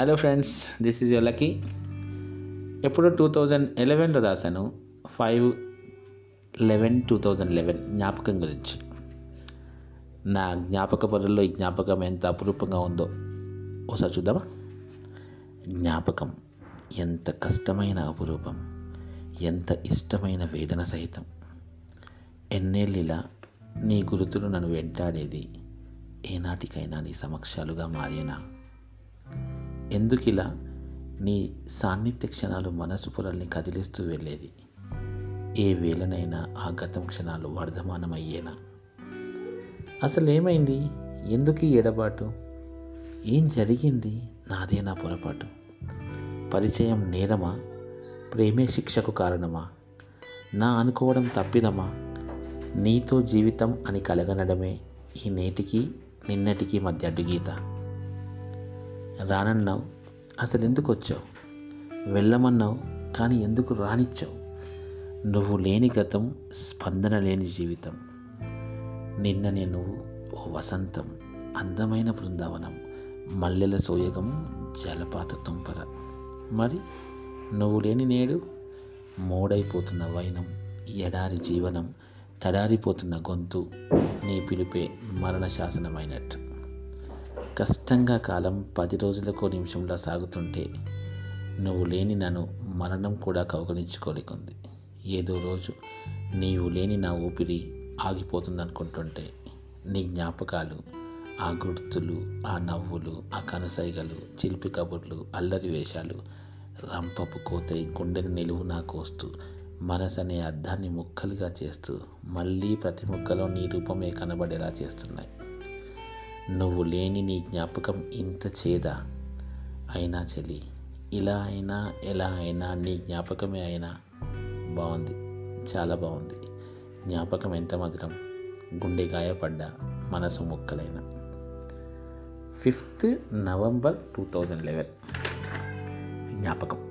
Hello friends this is Lucky ఎప్పుడు two thousand ఎలెవెన్లో రాశాను. Five eleven two thousand eleven జ్ఞాపకం గురించి. నా జ్ఞాపక పరుల్లో ఈ జ్ఞాపకం ఎంత అపురూపంగా ఉందో ఒకసారి చూద్దామా? జ్ఞాపకం ఎంత కష్టమైన అపురూపం ఎంత ఇష్టమైన వేదన సహితం. ఎన్నేళ్ళిలా నీ గురుతులు నన్ను వెంటాడేది ఏనాటికైనా నీ సమక్షాలుగా మారేనా? ఎందుకిలా? నీ సాన్నిధ్య క్షణాలు మనసు పొరల్ని కదిలిస్తూ వెళ్ళేది. ఏ వేళనైనా ఆ గతం క్షణాలు వర్ధమానమయ్యేనా అసలేమైంది? ఎందుకు ఈ ఎడబాటు? ఏం జరిగింది? నాదే నా పొరపాటు. పరిచయం నేరమా? ప్రేమే శిక్షకు కారణమా? నా అనుకోవడం తప్పిదమా? నీతో జీవితం అని కలగనడమే ఈ నేటికి నిన్నటికి మధ్య అడ్డుగీత. రానన్నావు? అసలు ఎందుకు వచ్చావు వెళ్ళమన్నావు కానీ ఎందుకు రానిచ్చావు? నువ్వు లేని గతం స్పందన లేని జీవితం. నిన్ననే నువ్వు ఓ వసంతం అందమైన బృందావనం మల్లెల సోయగం జలపాత తుంపర. మరి నువ్వు లేని నేడు మోడైపోతున్న వైనం ఎడారి జీవనం తడారిపోతున్న గొంతు నీ పిలిపే మరణ శాసనమైనట్టు కష్టంగా కాలం పది రోజులకో నిమిషంలో సాగుతుంటే నువ్వు లేని నన్ను మరణం కూడా కౌగలించుకోలేకుంది. ఏదో రోజు నీవు లేని నా ఊపిరి ఆగిపోతుందనుకుంటుంటే నీ జ్ఞాపకాలు ఆ గుర్తులు ఆ నవ్వులు ఆ కనుసైగలు చిలిపి కబుర్లు అల్లరి వేషాలు రంపపు కోతై గుండెని నిలువునా కోస్తూ మనసు అనే అద్దాన్ని ముక్కలుగా చేస్తూ మళ్ళీ ప్రతి ముక్కలో నీ రూపమే కనబడేలా చేస్తున్నాయి. నువ్వు లేని నీ జ్ఞాపకం ఇంత చేదా? అయినా చెలి ఇలా అయినా ఎలా అయినా నీ జ్ఞాపకమే అయినా బాగుంది చాలా బాగుంది జ్ఞాపకం ఎంత మధురం గుండె గాయపడ్డ మనసు ముక్కలైన. Fifth November two thousand eleven. జ్ఞాపకం.